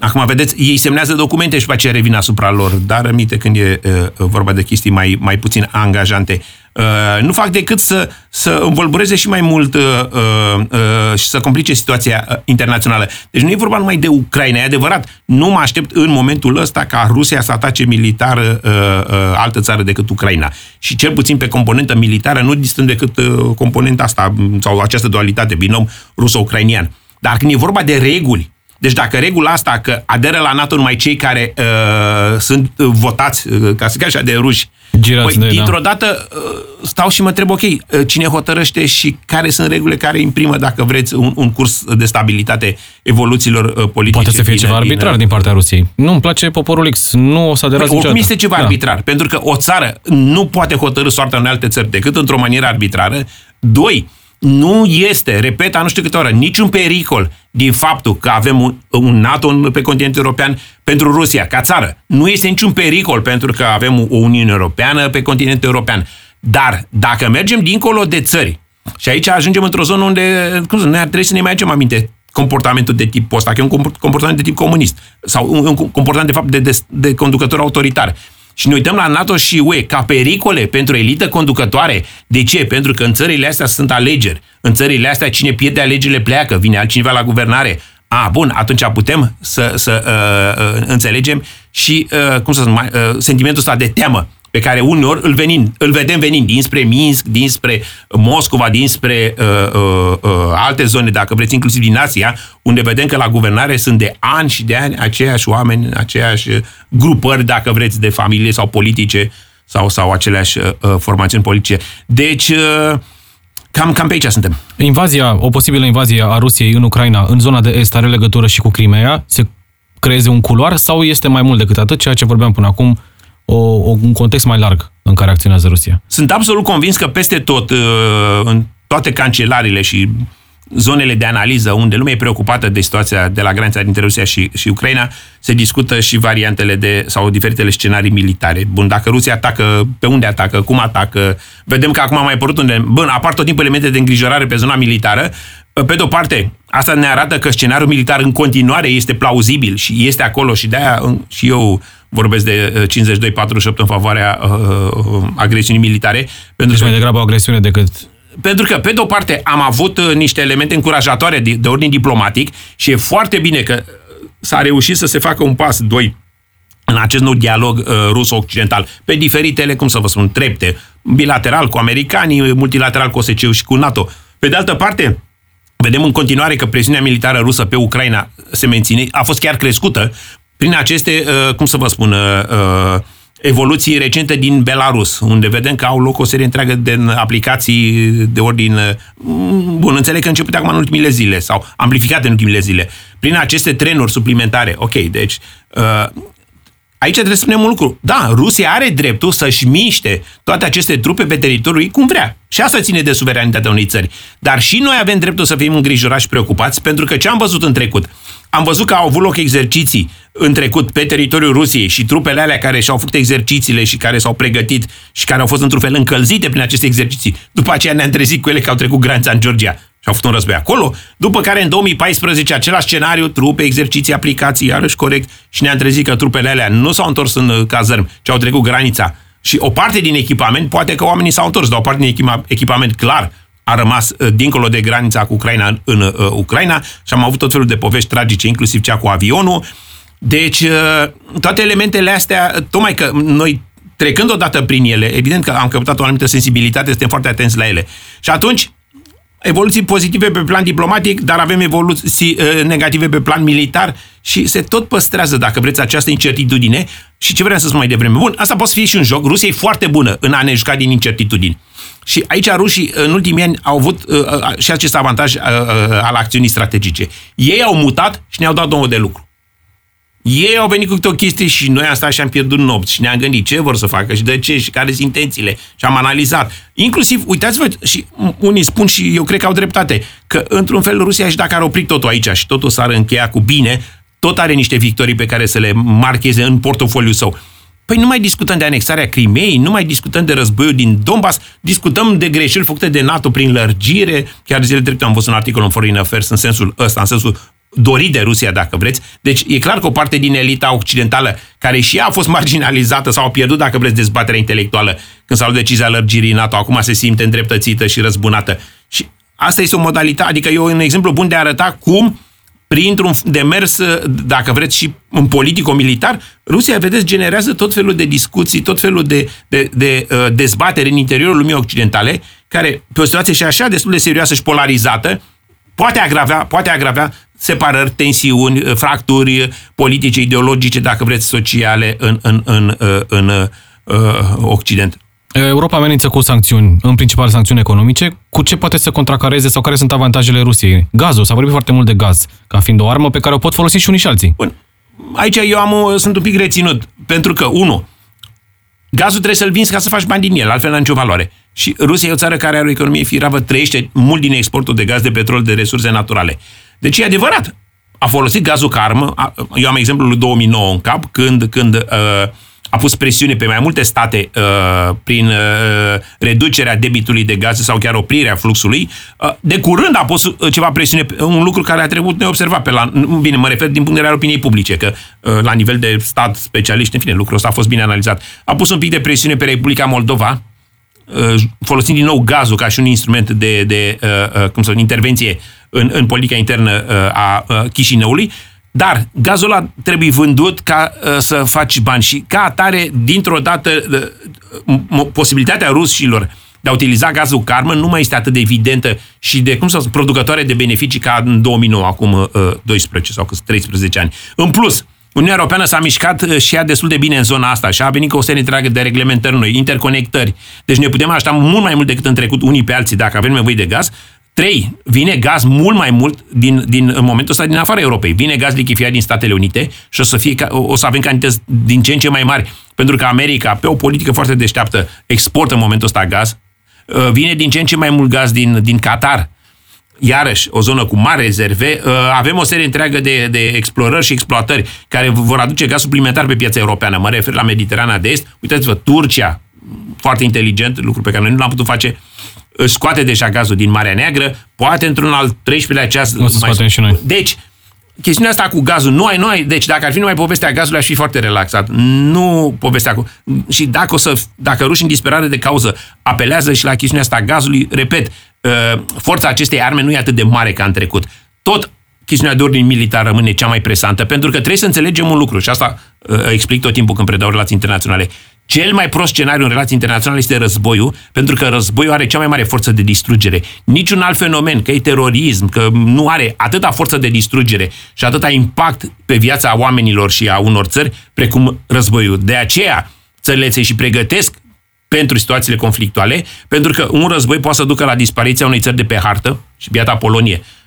Acum, vedeți, ei semnează documente și după aceea revin asupra lor, dar rămite când e uh, vorba de chestii mai, mai puțin angajante. Uh, nu fac decât să, să învolbureze și mai mult uh, uh, uh, și să complice situația uh, internațională. Deci nu e vorba numai de Ucraina, e adevărat. Nu mă aștept în momentul ăsta ca Rusia să atace militar uh, uh, altă țară decât Ucraina. Și cel puțin pe componentă militară nu disting decât uh, componenta asta sau această dualitate, binom ruso-ucrainian. Dar când e vorba de reguli, deci dacă regula asta că aderă la NATO numai cei care uh, sunt uh, votați, uh, ca să așa, de ruși, Girați păi, de, da. dintr-o da. dată uh, stau și mă întreb, ok, uh, cine hotărăște și care sunt regulile care imprimă, dacă vreți, un, un curs de stabilitate evoluțiilor uh, politice? Poate să fie ceva arbitrar din, din partea Rusiei. Nu îmi place poporul X, nu o să aderați păi, Oricum este ceva da. arbitrar, pentru că o țară nu poate hotărâ soarta unei alte țări decât într-o manieră arbitrară. Doi, nu este, repet, nu știu câte ori, niciun pericol din faptul că avem un, un NATO pe continentul european pentru Rusia, ca țară. Nu este niciun pericol pentru că avem o Uniune Europeană pe continentul european. Dar dacă mergem dincolo de țări, și aici ajungem într-o zonă unde, cum să, noi ar trebui să ne mai aducem aminte comportamentul de tip ăsta, că e un comportament de tip comunist, sau un, un comportament, de fapt, de, de, de conducător autoritar și ne uităm la NATO și UE ca pericole pentru elită conducătoare. De ce? Pentru că în țările astea sunt alegeri. În țările astea cine pierde alegerile pleacă, vine altcineva la guvernare. A, bun, atunci putem să, să uh, uh, înțelegem și, uh, cum să spun, uh, sentimentul ăsta de teamă pe care uneori îl, venim, îl vedem venind dinspre Minsk, dinspre Moscova, dinspre uh, uh, uh, alte zone, dacă vreți, inclusiv din Asia, unde vedem că la guvernare sunt de ani și de ani aceiași oameni, aceiași grupări, dacă vreți, de familie sau politice sau, sau aceleași uh, formațiuni politice. Deci, uh, Cam, cam pe aici suntem. Invazia, o posibilă invazie a Rusiei în Ucraina, în zona de est, are legătură și cu Crimea? Se creeze un culoar sau este mai mult decât atât, ceea ce vorbeam până acum, o, o, un context mai larg în care acționează Rusia. Sunt absolut convins că peste tot, uh, în toate cancelarile și zonele de analiză unde lumea e preocupată de situația de la granița dintre Rusia și, și Ucraina, se discută și variantele de, sau diferitele scenarii militare. Bun, dacă Rusia atacă, pe unde atacă, cum atacă, vedem că acum a mai apărut unde, bun, apar tot timpul elemente de îngrijorare pe zona militară, pe de-o parte, asta ne arată că scenariul militar în continuare este plauzibil și este acolo și de-aia și eu vorbesc de 52-48 uh, în favoarea uh, uh, agresiunii militare. Pentru deci că, mai degrabă o agresiune decât... Pentru că, pe de o parte, am avut uh, niște elemente încurajatoare de, de ordin diplomatic și e foarte bine că s-a reușit să se facă un pas, doi, în acest nou dialog uh, ruso-occidental, pe diferitele, cum să vă spun, trepte, bilateral cu americanii, multilateral cu OSCE și cu NATO. Pe de altă parte, vedem în continuare că presiunea militară rusă pe Ucraina se menține, a fost chiar crescută, prin aceste, uh, cum să vă spun, uh, uh, evoluții recente din Belarus, unde vedem că au loc o serie întreagă de aplicații de ordin... mm, Bun, înțeleg că început acum în ultimile zile sau amplificat în ultimile zile. Prin aceste trenuri suplimentare. Ok, deci... Uh, Aici trebuie să spunem un lucru. Da, Rusia are dreptul să-și miște toate aceste trupe pe teritoriul ei cum vrea. Și asta ține de suveranitatea unei țări. Dar și noi avem dreptul să fim îngrijorați și preocupați, pentru că ce am văzut în trecut? Am văzut că au avut loc exerciții în trecut pe teritoriul Rusiei și trupele alea care și-au făcut exercițiile și care s-au pregătit și care au fost într-un fel încălzite prin aceste exerciții. După aceea ne-am trezit cu ele că au trecut granița în Georgia și au făcut un război acolo. După care în 2014 același scenariu, trupe, exerciții, aplicații, iarăși corect și ne-am trezit că trupele alea nu s-au întors în uh, cazărm, ci au trecut granița. Și o parte din echipament, poate că oamenii s-au întors, dar o parte din echipa- echipament clar a rămas uh, dincolo de granița cu Ucraina în, în uh, Ucraina și am avut tot felul de povești tragice, inclusiv cea cu avionul. Deci, uh, toate elementele astea, uh, tocmai că noi trecând odată prin ele, evident că am căpătat o anumită sensibilitate, suntem foarte atenți la ele. Și atunci, evoluții pozitive pe plan diplomatic, dar avem evoluții uh, negative pe plan militar și se tot păstrează, dacă vreți, această incertitudine. Și ce vreau să spun mai devreme? Bun, asta poate fi și un joc. Rusia e foarte bună în a ne juca din incertitudini. Și aici rușii, în ultimii ani, au avut uh, uh, și acest avantaj uh, uh, al acțiunii strategice. Ei au mutat și ne-au dat două de lucru. Ei au venit cu câte o chestie și noi am stat și am pierdut nopți și ne-am gândit ce vor să facă și de ce și care sunt intențiile și am analizat. Inclusiv, uitați-vă, și unii spun și eu cred că au dreptate, că într-un fel Rusia și dacă ar opri totul aici și totul s-ar încheia cu bine, tot are niște victorii pe care să le marcheze în portofoliul său. Păi nu mai discutăm de anexarea Crimeei, nu mai discutăm de războiul din Donbass, discutăm de greșeli făcute de NATO prin lărgire. Chiar zile drepte am văzut un articol în Foreign Affairs în sensul ăsta, în sensul dorit de Rusia, dacă vreți. Deci e clar că o parte din elita occidentală, care și ea a fost marginalizată sau a pierdut, dacă vreți, dezbaterea intelectuală când s-a luat decizia lărgirii NATO, acum se simte îndreptățită și răzbunată. Și asta este o modalitate, adică e un exemplu bun de a arăta cum printr-un demers, dacă vreți, și în politico-militar, Rusia, vedeți, generează tot felul de discuții, tot felul de, de, de uh, dezbatere în interiorul lumii occidentale, care, pe o situație și așa destul de serioasă și polarizată, poate agravea, poate agravea separări, tensiuni, uh, fracturi politice, ideologice, dacă vreți, sociale în, în, în, în, în uh, Occident. Europa amenință cu sancțiuni, în principal sancțiuni economice. Cu ce poate să contracareze sau care sunt avantajele Rusiei? Gazul, s-a vorbit foarte mult de gaz, ca fiind o armă pe care o pot folosi și unii și alții. Bun. Aici eu am, o- sunt un pic reținut, pentru că, unu, gazul trebuie să-l vinzi ca să faci bani din el, altfel n-are nicio valoare. Și Rusia e o țară care are o economie firavă, trăiește mult din exportul de gaz, de petrol, de resurse naturale. Deci e adevărat. A folosit gazul ca armă. A- Eu am exemplul lui 2009 în cap, când, când uh, a pus presiune pe mai multe state uh, prin uh, reducerea debitului de gaze sau chiar oprirea fluxului. Uh, de curând a pus uh, ceva presiune, pe- un lucru care a trebuit neobservat pe la, bine, mă refer din punct de vedere al opiniei publice, că uh, la nivel de stat, specialiști, în fine, lucrul ăsta a fost bine analizat. A pus un pic de presiune pe Republica Moldova, uh, folosind din nou gazul ca și un instrument de, de uh, uh, cum să spun, intervenție în, în politica internă uh, a uh, Chișinăului, dar gazul ăla trebuie vândut ca uh, să faci bani și ca atare, dintr-o dată, uh, m- posibilitatea rușilor de a utiliza gazul carmă nu mai este atât de evidentă și de, cum să spun, producătoare de beneficii ca în 2009, acum uh, 12 sau cât 13 ani. În plus, Uniunea Europeană s-a mișcat uh, și ea destul de bine în zona asta și a venit cu o serie întreagă de reglementări noi, interconectări. Deci ne putem aștepta mult mai mult decât în trecut unii pe alții dacă avem nevoie de gaz. Trei, vine gaz mult mai mult din, din în momentul ăsta din afara Europei. Vine gaz lichifiat din Statele Unite și o să, fie, ca- o să avem cantități din ce în ce mai mari. Pentru că America, pe o politică foarte deșteaptă, exportă în momentul ăsta gaz. Uh, Vine din ce în ce mai mult gaz din, din Qatar iarăși, o zonă cu mari rezerve, uh, avem o serie întreagă de, de explorări și exploatări care vor aduce gaz suplimentar pe piața europeană. Mă refer la Mediterana de Est. Uitați-vă, Turcia, foarte inteligent, lucru pe care noi nu l-am putut face, își scoate deja gazul din Marea Neagră, poate într-un al 13-lea ceas. O să mai- scoatem și noi. Deci, chestiunea asta cu gazul, nu ai, nu ai, deci dacă ar fi numai povestea gazului, aș fi foarte relaxat. Nu povestea cu... Și dacă, o să, dacă rușii în disperare de cauză apelează și la chestiunea asta a gazului, repet, uh, forța acestei arme nu e atât de mare ca în trecut. Tot chestiunea de ordin militar rămâne cea mai presantă, pentru că trebuie să înțelegem un lucru, și asta uh, explic tot timpul când predau relații internaționale. Cel mai prost scenariu în relații internaționale este războiul, pentru că războiul are cea mai mare forță de distrugere. Niciun alt fenomen, că e terorism, că nu are atâta forță de distrugere și atâta impact pe viața oamenilor și a unor țări, precum războiul. De aceea, țările și pregătesc pentru situațiile conflictuale, pentru că un război poate să ducă la dispariția unei țări de pe hartă, și biata Polonie uh,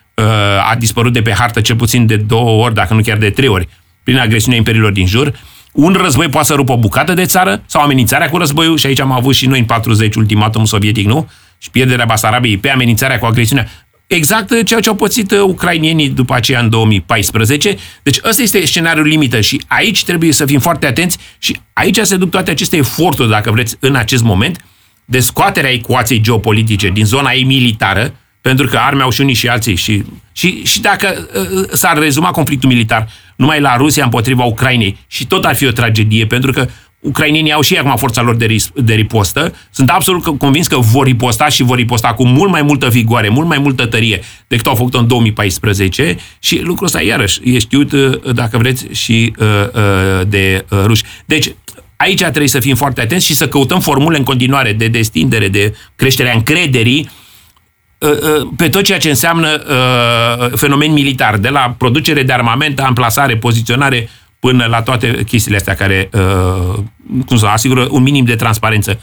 a dispărut de pe hartă cel puțin de două ori, dacă nu chiar de trei ori, prin agresiunea imperiilor din jur, un război poate să rupă o bucată de țară sau amenințarea cu războiul, și aici am avut și noi în 40 ultimatum sovietic, nu? Și pierderea Basarabiei pe amenințarea cu agresiunea. Exact ceea ce au pățit uh, ucrainienii după aceea în 2014. Deci ăsta este scenariul limită și aici trebuie să fim foarte atenți și aici se duc toate aceste eforturi, dacă vreți, în acest moment, de scoaterea ecuației geopolitice din zona ei militară, pentru că arme au și unii și alții. Și, și, și dacă uh, s-ar rezuma conflictul militar numai la Rusia împotriva Ucrainei, și tot ar fi o tragedie, pentru că ucrainienii au și acum forța lor de, ris- de ripostă. Sunt absolut convins că vor riposta și vor riposta cu mult mai multă vigoare, mult mai multă tărie decât au făcut în 2014 și lucrul ăsta iarăși e știut, uh, dacă vreți, și uh, uh, de ruși. Deci, aici trebuie să fim foarte atenți și să căutăm formule în continuare de destindere, de creșterea încrederii pe tot ceea ce înseamnă fenomen militar, de la producere de armament, amplasare, poziționare, până la toate chestiile astea care, uh, cum să asigură un minim de transparență.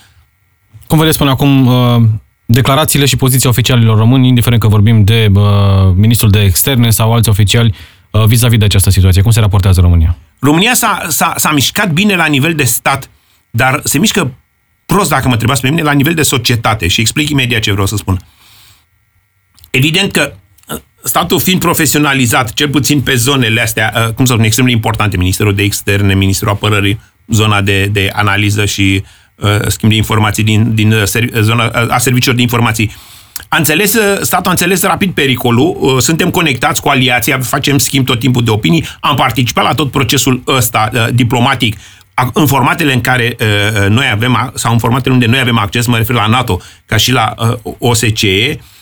Cum vedeți până acum uh, declarațiile și poziția oficialilor români, indiferent că vorbim de uh, ministrul de externe sau alți oficiali, uh, vis-a-vis de această situație? Cum se raportează România? România s-a, s-a, s-a mișcat bine la nivel de stat, dar se mișcă prost, dacă mă întrebați pe mine, la nivel de societate. Și explic imediat ce vreau să spun. Evident că statul fiind profesionalizat, cel puțin pe zonele astea, uh, cum să spun, extrem de importante, Ministerul de Externe, Ministerul Apărării, zona de, de analiză și uh, schimb de informații din, din uh, zona uh, a serviciilor de informații, a înțeles, statul a înțeles rapid pericolul, suntem conectați cu aliația, facem schimb tot timpul de opinii, am participat la tot procesul ăsta uh, diplomatic. În formatele în care uh, noi avem, sau în formatele unde noi avem acces, mă refer la NATO, ca și la uh, OSCE, Uh,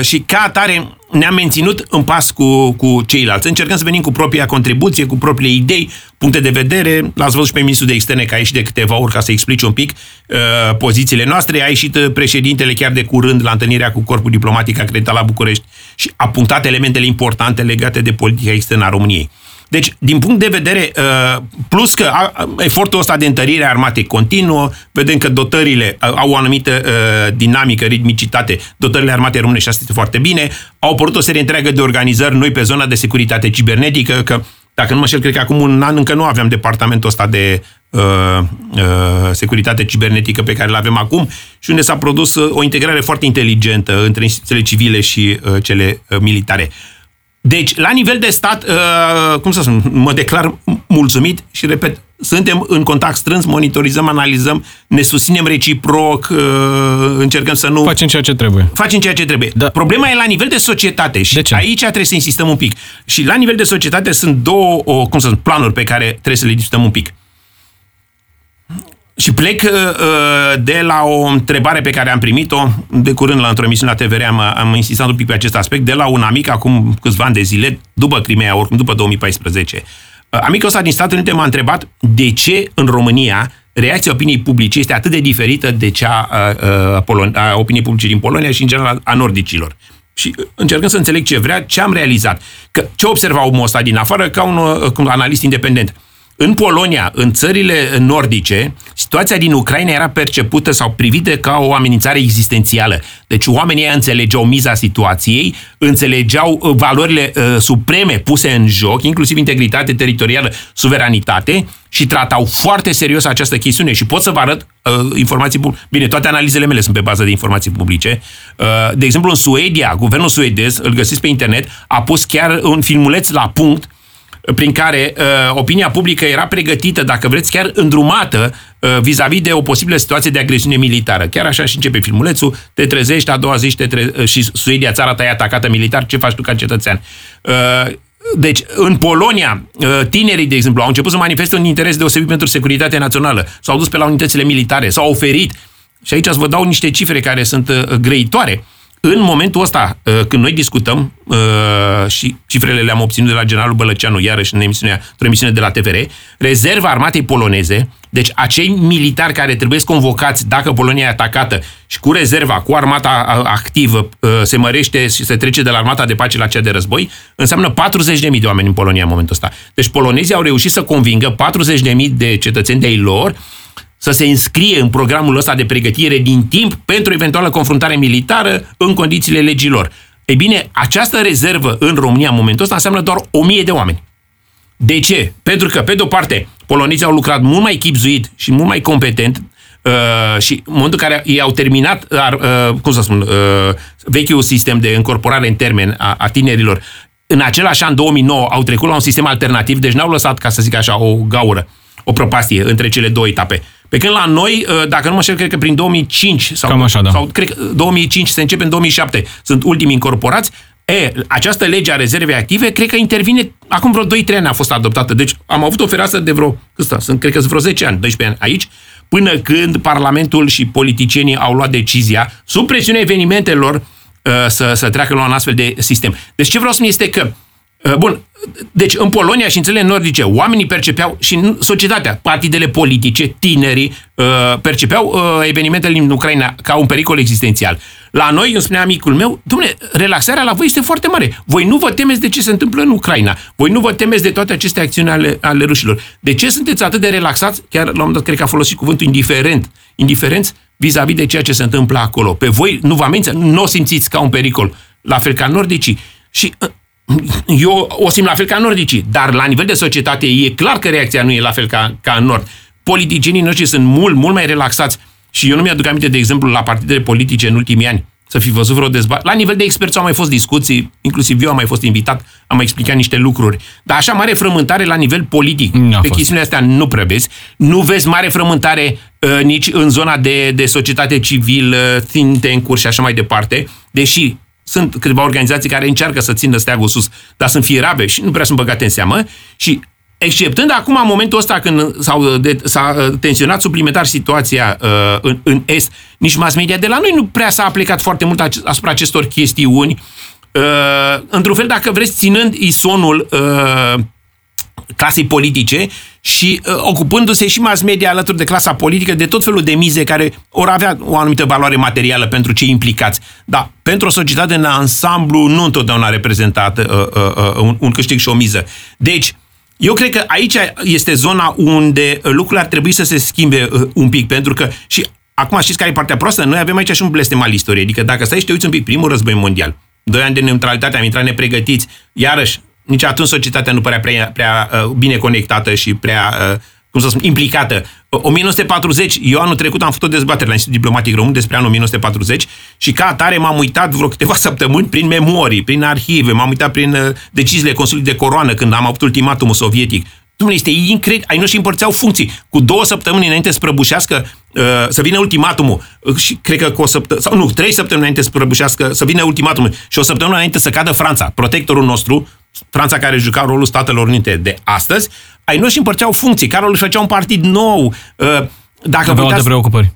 și ca atare ne-am menținut în pas cu, cu ceilalți. Încercăm să venim cu propria contribuție, cu propriile idei, puncte de vedere. L-ați văzut și pe ministrul de externe că a ieșit de câteva ori ca să explice un pic uh, pozițiile noastre. A ieșit uh, președintele chiar de curând la întâlnirea cu Corpul Diplomatic acreditat la București și a punctat elementele importante legate de politica externă a României. Deci, din punct de vedere, uh, plus că efortul ăsta de întărire a armatei continuă, vedem că dotările uh, au o anumită uh, dinamică, ritmicitate, dotările armatei românești asta este foarte bine, au apărut o serie întreagă de organizări noi pe zona de securitate cibernetică, că dacă nu mă șel, cred că acum un an încă nu aveam departamentul ăsta de uh, uh, securitate cibernetică pe care îl avem acum și unde s-a produs o integrare foarte inteligentă între instituțiile civile și uh, cele uh, militare. Deci, la nivel de stat, uh, cum să spun, mă declar mulțumit și, repet, suntem în contact strâns, monitorizăm, analizăm, ne susținem reciproc, uh, încercăm să nu... Facem ceea ce trebuie. Facem ceea ce trebuie. Da. Problema e la nivel de societate și de ce? aici trebuie să insistăm un pic. Și la nivel de societate sunt două, o, cum să spun, planuri pe care trebuie să le discutăm un pic. Și plec uh, uh, de la o întrebare pe care am primit-o de curând la într-o emisiune la TVR, am, am insistat un pic pe acest aspect, de la un amic acum câțiva ani de zile, după Crimea, oricum după 2014. Uh, amicul ăsta din Statele Unite m-a întrebat de ce în România reacția opiniei publice este atât de diferită de cea a, a, Polon- a opiniei publice din Polonia și în general a nordicilor. Și uh, încercând să înțeleg ce vrea, ce am realizat. Că ce observa omul ăsta din afară ca un, uh, un analist independent în Polonia, în țările nordice, situația din Ucraina era percepută sau privită ca o amenințare existențială. Deci oamenii înțelegeau miza situației, înțelegeau uh, valorile uh, supreme puse în joc, inclusiv integritate teritorială, suveranitate și tratau foarte serios această chestiune și pot să vă arăt uh, informații publice. Bine, toate analizele mele sunt pe bază de informații publice. Uh, de exemplu, în Suedia, guvernul suedez, îl găsiți pe internet, a pus chiar un filmuleț la punct prin care uh, opinia publică era pregătită, dacă vreți, chiar îndrumată uh, vis-a-vis de o posibilă situație de agresiune militară. Chiar așa și începe filmulețul, te trezești, a doua zi și, te tre- uh, și Suedia, țara ta e atacată militar, ce faci tu ca cetățean? Uh, deci, în Polonia, uh, tinerii, de exemplu, au început să manifeste un interes deosebit pentru securitatea națională, s-au dus pe la unitățile militare, s-au oferit. Și aici să vă dau niște cifre care sunt uh, grăitoare în momentul ăsta, uh, când noi discutăm, uh, și cifrele le-am obținut de la generalul Bălăceanu, iarăși în emisiunea, într-o emisiune de la TVR, rezerva armatei poloneze, deci acei militari care trebuie convocați dacă Polonia e atacată și cu rezerva, cu armata activă, uh, se mărește și se trece de la armata de pace la cea de război, înseamnă 40.000 de oameni în Polonia în momentul ăsta. Deci polonezii au reușit să convingă 40.000 de cetățeni de ei lor să se înscrie în programul ăsta de pregătire din timp pentru eventuală confruntare militară în condițiile legilor. Ei bine, această rezervă în România în momentul ăsta înseamnă doar 1000 de oameni. De ce? Pentru că, pe de-o parte, polonezii au lucrat mult mai chipzuit și mult mai competent uh, și în momentul în care ei au terminat, uh, cum să spun, uh, vechiul sistem de încorporare în termen a, a tinerilor, în același an 2009 au trecut la un sistem alternativ, deci n-au lăsat, ca să zic așa, o gaură, o propastie între cele două etape. Pe când la noi, uh, dacă nu mă știu, cred că prin 2005 sau, Cam așa, da. sau cred că 2005 se începe în 2007, sunt ultimii incorporați, E, această lege a rezervei active, cred că intervine, acum vreo 2-3 ani a fost adoptată. Deci am avut o fereastră de vreo, ăsta, sunt, cred că sunt vreo 10 ani, 12 ani aici, până când Parlamentul și politicienii au luat decizia, sub presiunea evenimentelor, uh, să, să treacă la un astfel de sistem. Deci ce vreau să spun este că Uh, bun, deci în Polonia și în țările nordice, oamenii percepeau și societatea, partidele politice, tinerii, uh, percepeau uh, evenimentele din Ucraina ca un pericol existențial. La noi, îmi spunea amicul meu, domnule, relaxarea la voi este foarte mare. Voi nu vă temeți de ce se întâmplă în Ucraina. Voi nu vă temeți de toate aceste acțiuni ale, ale rușilor. De ce sunteți atât de relaxați? Chiar la un moment dat cred că a folosit cuvântul indiferent. Indiferenți vis-a-vis de ceea ce se întâmplă acolo. Pe voi nu vă amenință, nu o simțiți ca un pericol. La fel ca nordicii. Și eu o simt la fel ca nordicii, dar la nivel de societate e clar că reacția nu e la fel ca, ca în nord. Politicienii noștri sunt mult, mult mai relaxați și eu nu mi-aduc aminte, de exemplu, la partidele politice în ultimii ani, să fi văzut vreo dezbatere. La nivel de experți au mai fost discuții, inclusiv eu am mai fost invitat, am mai explicat niște lucruri. Dar așa mare frământare la nivel politic, N-a pe fost. chestiunile astea nu prea vezi. Nu vezi mare frământare uh, nici în zona de, de societate civil, uh, think tank și așa mai departe, deși sunt câteva organizații care încearcă să țină steagul sus, dar sunt fierabe și nu prea sunt băgate în seamă și exceptând acum momentul ăsta când s-au de, s-a uh, tensionat suplimentar situația uh, în, în Est, nici mass media de la noi nu prea s-a aplicat foarte mult asupra acestor chestiuni. Uh, într-un fel, dacă vreți, ținând isonul uh, clasei politice și uh, ocupându-se și mass media alături de clasa politică de tot felul de mize care or avea o anumită valoare materială pentru cei implicați. Dar pentru o societate în ansamblu nu întotdeauna reprezentat uh, uh, uh, un, un câștig și o miză. Deci, eu cred că aici este zona unde lucrurile ar trebui să se schimbe uh, un pic, pentru că și acum știți care e partea proastă? Noi avem aici și un blestem al istoriei. Adică dacă stai și te uiți un pic, primul război mondial, doi ani de neutralitate, am intrat nepregătiți, iarăși nici atunci societatea nu părea prea, prea uh, bine conectată și prea, uh, cum să spun, implicată. 1940, eu anul trecut am făcut o dezbatere la Institutul Diplomatic Român despre anul 1940 și ca atare m-am uitat vreo câteva săptămâni prin memorii, prin arhive, m-am uitat prin uh, deciziile Consiliului de Coroană când am avut ultimatumul sovietic. Dumnezeu, este incredibil. Ai noștri împărțeau funcții. Cu două săptămâni înainte să prăbușească, uh, să vină ultimatumul, uh, și cred că cu o săptămână, sau nu, trei săptămâni înainte să prăbușească, să vină ultimatumul. Și o săptămână înainte să cadă Franța, protectorul nostru, Franța care juca rolul Statelor Unite de astăzi, ai noștri împărțeau funcții, Carol își făcea un partid nou. Uh, dacă Aveau alte preocupări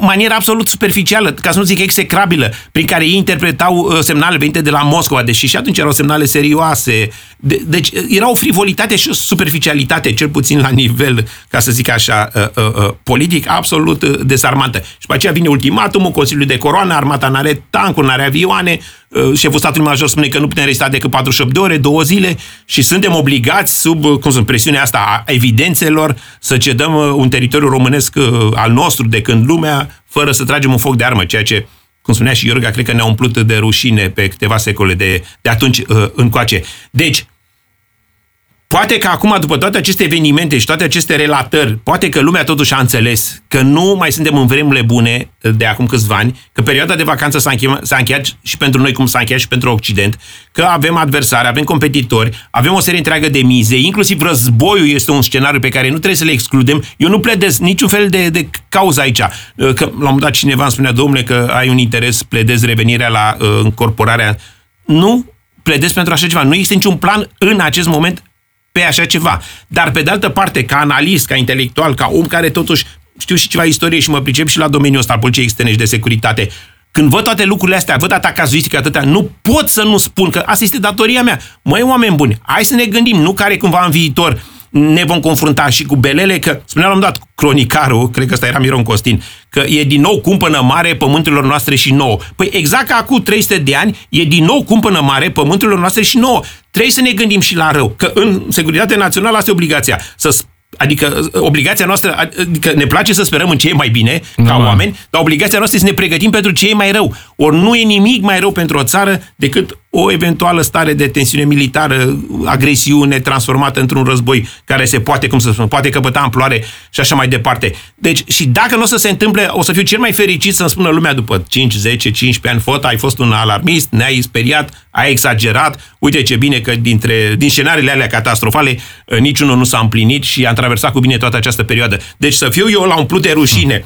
manieră absolut superficială, ca să nu zic execrabilă, prin care ei interpretau uh, semnale venite de la Moscova, deși și atunci erau semnale serioase. De, deci uh, era o frivolitate și o superficialitate, cel puțin la nivel, ca să zic așa, uh, uh, uh, politic, absolut uh, desarmantă. Și pe aceea vine ultimatumul, Consiliul de Coroană, armata n-are tancuri, n-are avioane, uh, șeful statului major spune că nu putem resta decât 48 de ore, două zile și suntem obligați, sub uh, cum sunt, presiunea asta a evidențelor, să cedăm uh, un teritoriu românesc uh, al nostru de când lumea fără să tragem un foc de armă, ceea ce, cum spunea și Iorga, cred că ne-a umplut de rușine pe câteva secole de, de atunci uh, încoace. Deci, Poate că acum, după toate aceste evenimente și toate aceste relatări, poate că lumea totuși a înțeles că nu mai suntem în vremurile bune de acum câțiva ani, că perioada de vacanță s-a încheiat, s-a încheiat și pentru noi cum s-a încheiat și pentru Occident, că avem adversari, avem competitori, avem o serie întreagă de mize, inclusiv războiul este un scenariu pe care nu trebuie să le excludem. Eu nu pledez niciun fel de, de cauză aici. Că la un moment dat cineva îmi spunea, domnule, că ai un interes, pledez revenirea la uh, încorporarea. Nu pledez pentru așa ceva. Nu există niciun plan în acest moment pe așa ceva. Dar, pe de altă parte, ca analist, ca intelectual, ca om care totuși știu și ceva istorie și mă pricep și la domeniul ăsta al poliției externe și de securitate, când văd toate lucrurile astea, văd atâta cazuistică, atâtea, nu pot să nu spun că asta este datoria mea. Măi, oameni buni, hai să ne gândim, nu care cumva în viitor ne vom confrunta și cu belele, că spunea la un dat cronicarul, cred că ăsta era Miron Costin, că e din nou cumpănă mare pământurilor noastre și nouă. Păi exact ca acum 300 de ani, e din nou cumpănă mare pământurilor noastre și nouă. Trebuie să ne gândim și la rău, că în securitatea națională asta e obligația, să Adică uh, obligația noastră, adică ne place să sperăm în ce e mai bine ca Normal. oameni, dar obligația noastră este să ne pregătim pentru ce e mai rău. Ori nu e nimic mai rău pentru o țară decât o eventuală stare de tensiune militară, agresiune transformată într-un război care se poate, cum să spun, poate căpăta amploare și așa mai departe. Deci, și dacă nu o să se întâmple, o să fiu cel mai fericit să-mi spună lumea după 5, 10, 15 ani, fota, ai fost un alarmist, ne-ai speriat, ai exagerat, uite ce bine că dintre, din scenariile alea catastrofale eh, niciunul nu s-a împlinit și am traversat cu bine toată această perioadă. Deci să fiu eu la umplut de rușine,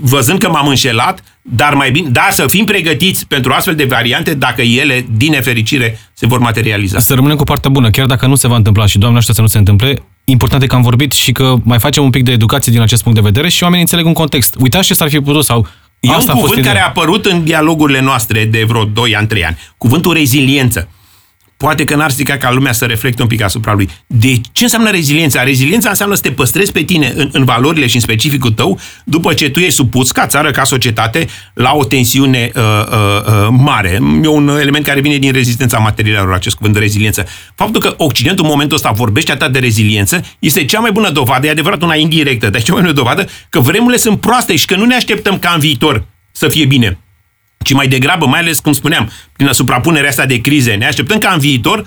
văzând că m-am înșelat, dar mai bine, da, să fim pregătiți pentru astfel de variante dacă ele, din nefericire, se vor materializa. Să rămânem cu partea bună, chiar dacă nu se va întâmpla și Doamne aștept să nu se întâmple, important e că am vorbit și că mai facem un pic de educație din acest punct de vedere și oamenii înțeleg un context. Uitați ce s-ar fi putut sau E asta un a fost cuvânt ideea. care a apărut în dialogurile noastre de vreo 2 ani, 3 ani. Cuvântul reziliență. Poate că n-ar strica ca lumea să reflecte un pic asupra lui. De ce înseamnă reziliența? Reziliența înseamnă să te păstrezi pe tine în, în valorile și în specificul tău după ce tu ești supus ca țară, ca societate, la o tensiune uh, uh, uh, mare. E un element care vine din rezistența materialelor, acest cuvânt de reziliență. Faptul că Occidentul în momentul ăsta vorbește atât de reziliență este cea mai bună dovadă, e adevărat una indirectă, dar e cea mai bună dovadă că vremurile sunt proaste și că nu ne așteptăm ca în viitor să fie bine ci mai degrabă, mai ales, cum spuneam, prin suprapunerea asta de crize, ne așteptăm ca în viitor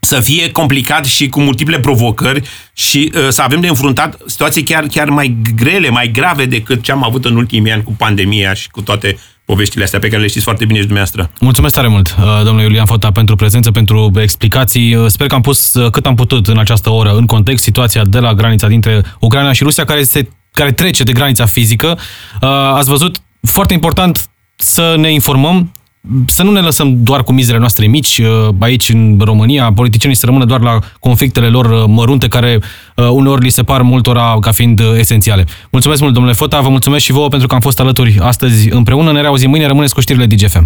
să fie complicat și cu multiple provocări și uh, să avem de înfruntat situații chiar, chiar mai grele, mai grave decât ce am avut în ultimii ani cu pandemia și cu toate poveștile astea pe care le știți foarte bine și dumneavoastră. Mulțumesc tare mult, uh, domnule Iulian Fota, pentru prezență, pentru explicații. Uh, Sper că am pus uh, cât am putut în această oră în context situația de la granița dintre Ucraina și Rusia, care, se, care trece de granița fizică. Uh, Ați văzut, foarte important să ne informăm, să nu ne lăsăm doar cu mizele noastre mici uh, aici în România, politicienii să rămână doar la conflictele lor uh, mărunte care uh, uneori li se par multora ca fiind uh, esențiale. Mulțumesc mult, domnule Fota, vă mulțumesc și vouă pentru că am fost alături astăzi împreună. Ne reauzim mâine, rămâneți cu știrile DGFM.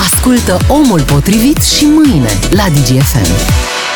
Ascultă Omul Potrivit și mâine la DGFM.